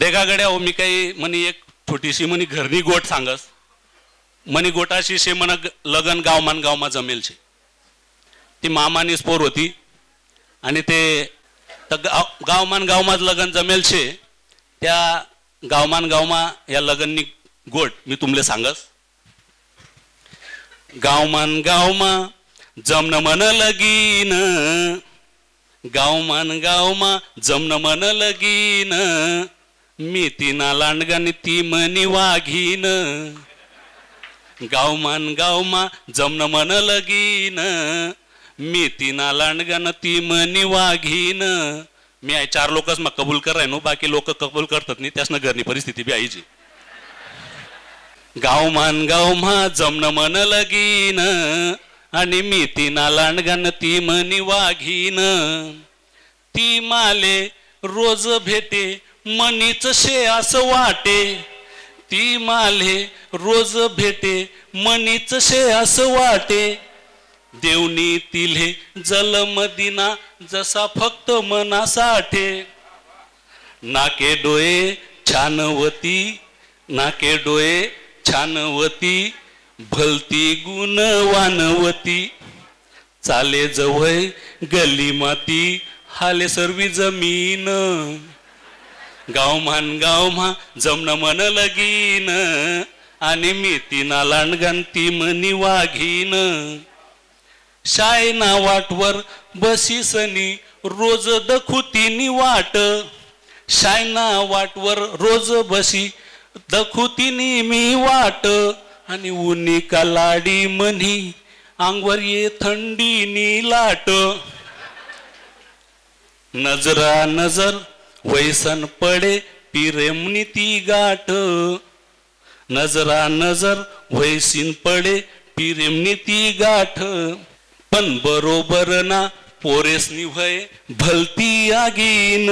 देगागड्या हो मी काही म्हणी एक छोटीशी म्हणी घरनी गोट सांगस. म्हणी गोटाशी शे म्हण लगन गावमान गावमा जमेल शे. ती मामानी पोर होती आणि ते तर गाव गावमान गावमाच लगन जमेल शे. त्या गावमान गावमा या लगननी गोट मी तुमले सांगस. गावमान गावमा जमन मन लगीन. गावमान गावमा जमन मन लगीन. मी तिना लांडगाने ती मनी वाघीन. गावमान गावमा जमन मन लगीन. मी तिना लांडगान ती मनी वाघीन. मी आहे चार लोकच मग कबूल कराय नो बाकी लोक कबूल करतात नाही त्यासनं घरनी परिस्थिती बी आईची. गावमान गावमा जमन मन लगीन. आणि मी तिना लांडगान ती मनी वाघीन. ती माले रोज भेटे मनीच शे असं वाटे ती माले रोज भेटे मनीच शे असं वाटे. देवनी तिले जलमदिना जसा फक्त मनासाठे. नाके डोळे छानवती नाके डोळे छानवती भलती गुणवानवती चाले जवळ गली माती हाले सर्वी जमीन. गावमान म्हा जमन मन लगीन आणि मी तिना लांडगण ती मनी वाघीन. शायना वाटवर बसीसनी रोज दखुतीनी वाट. शायना वाटवर रोज बसी दखुतीनी मी वाट. आणि उनी लाडी म्हणी अंगवर ये थंडीनी लाट. नजरा नजर वैसन पडे पिरेमनी ती गाठ. नजरा नजर वैसीन पडे पिरेमनी ती गाठ. पण बरोबर ना पोरेसनी भय भलती आगीन.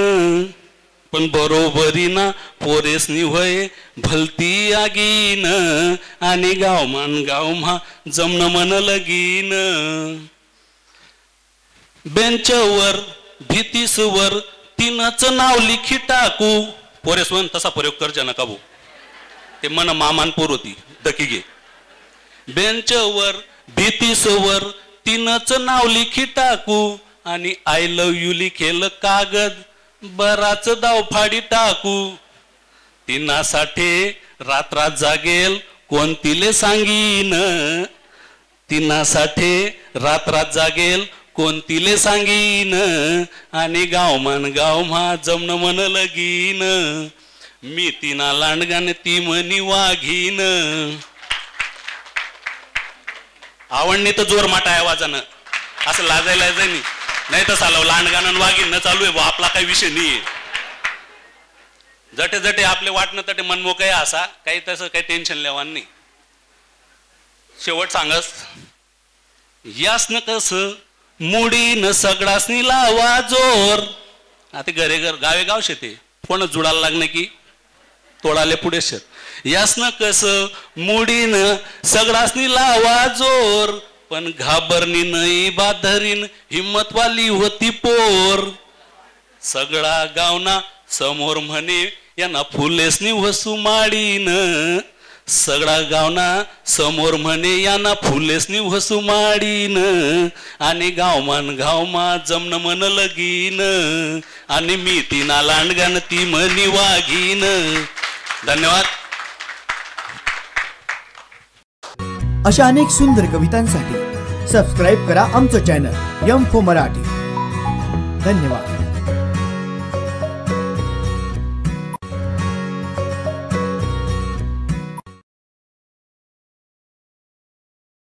पण बरोबरी ना पोरेसनी भय भलती आगीन. आणि गावमान गावमा जमन मन लगीन. बेंचवर भीतीसवर तिनच नाव लिखी टाकू. पोरेसवन तसा प्रयोग कर नका भाऊ ते मन मामानपूर होती दकी घे बेंचवर भीतीसवर तिनच नाव लिखी टाकू. आणि आय लव यू लिखेल कागद बराच दाव फाडी टाकू. तिनासाठी रात्रात जागेल कोण तिले सांगीन? तिनासाठी रात्रात जागेल कोणतीले सांगीन? आणि गावमान गावमा जमन मन लगीन. मी तिना लांडगान ती म्हणी वाघीन. आवडणे तर जोर माटा आवाजानं. असं लाजायला नाही. नाही तर चालव लांडगाणं वाघीन चालू आहे आपला काही विषय नाही जटे जटे आपले वाटणं तटे मनमोकळे असा काही तसं काही टेन्शन लेवान नाही. शेवट सांगस यास न कस मुडीन सगळासनी लावा जोर. आता घरे घर गावे गाव शेते. कोण जुडायला लागणे की तोडाले पुढे शेत. यासनं कस? मुडीन सगळासनी लावा जोर. पण घाबरणी नाही बाधरीन हिम्मतवाली होती पोर. सगळा गावना समोर म्हणे यांना फुलेसनी वसू माडीन. सगळा गावना समोर म्हणे यांना फुलेसनी हसू माडीन आणि गावमान गावमा जमन मन लगीन आणि मी तिना लांडगान ती म्हणी वाघीन. धन्यवाद. अशा अनेक सुंदर कवितांसाठी सबस्क्राईब करा आमचं चॅनल एम फो मराठी. धन्यवाद.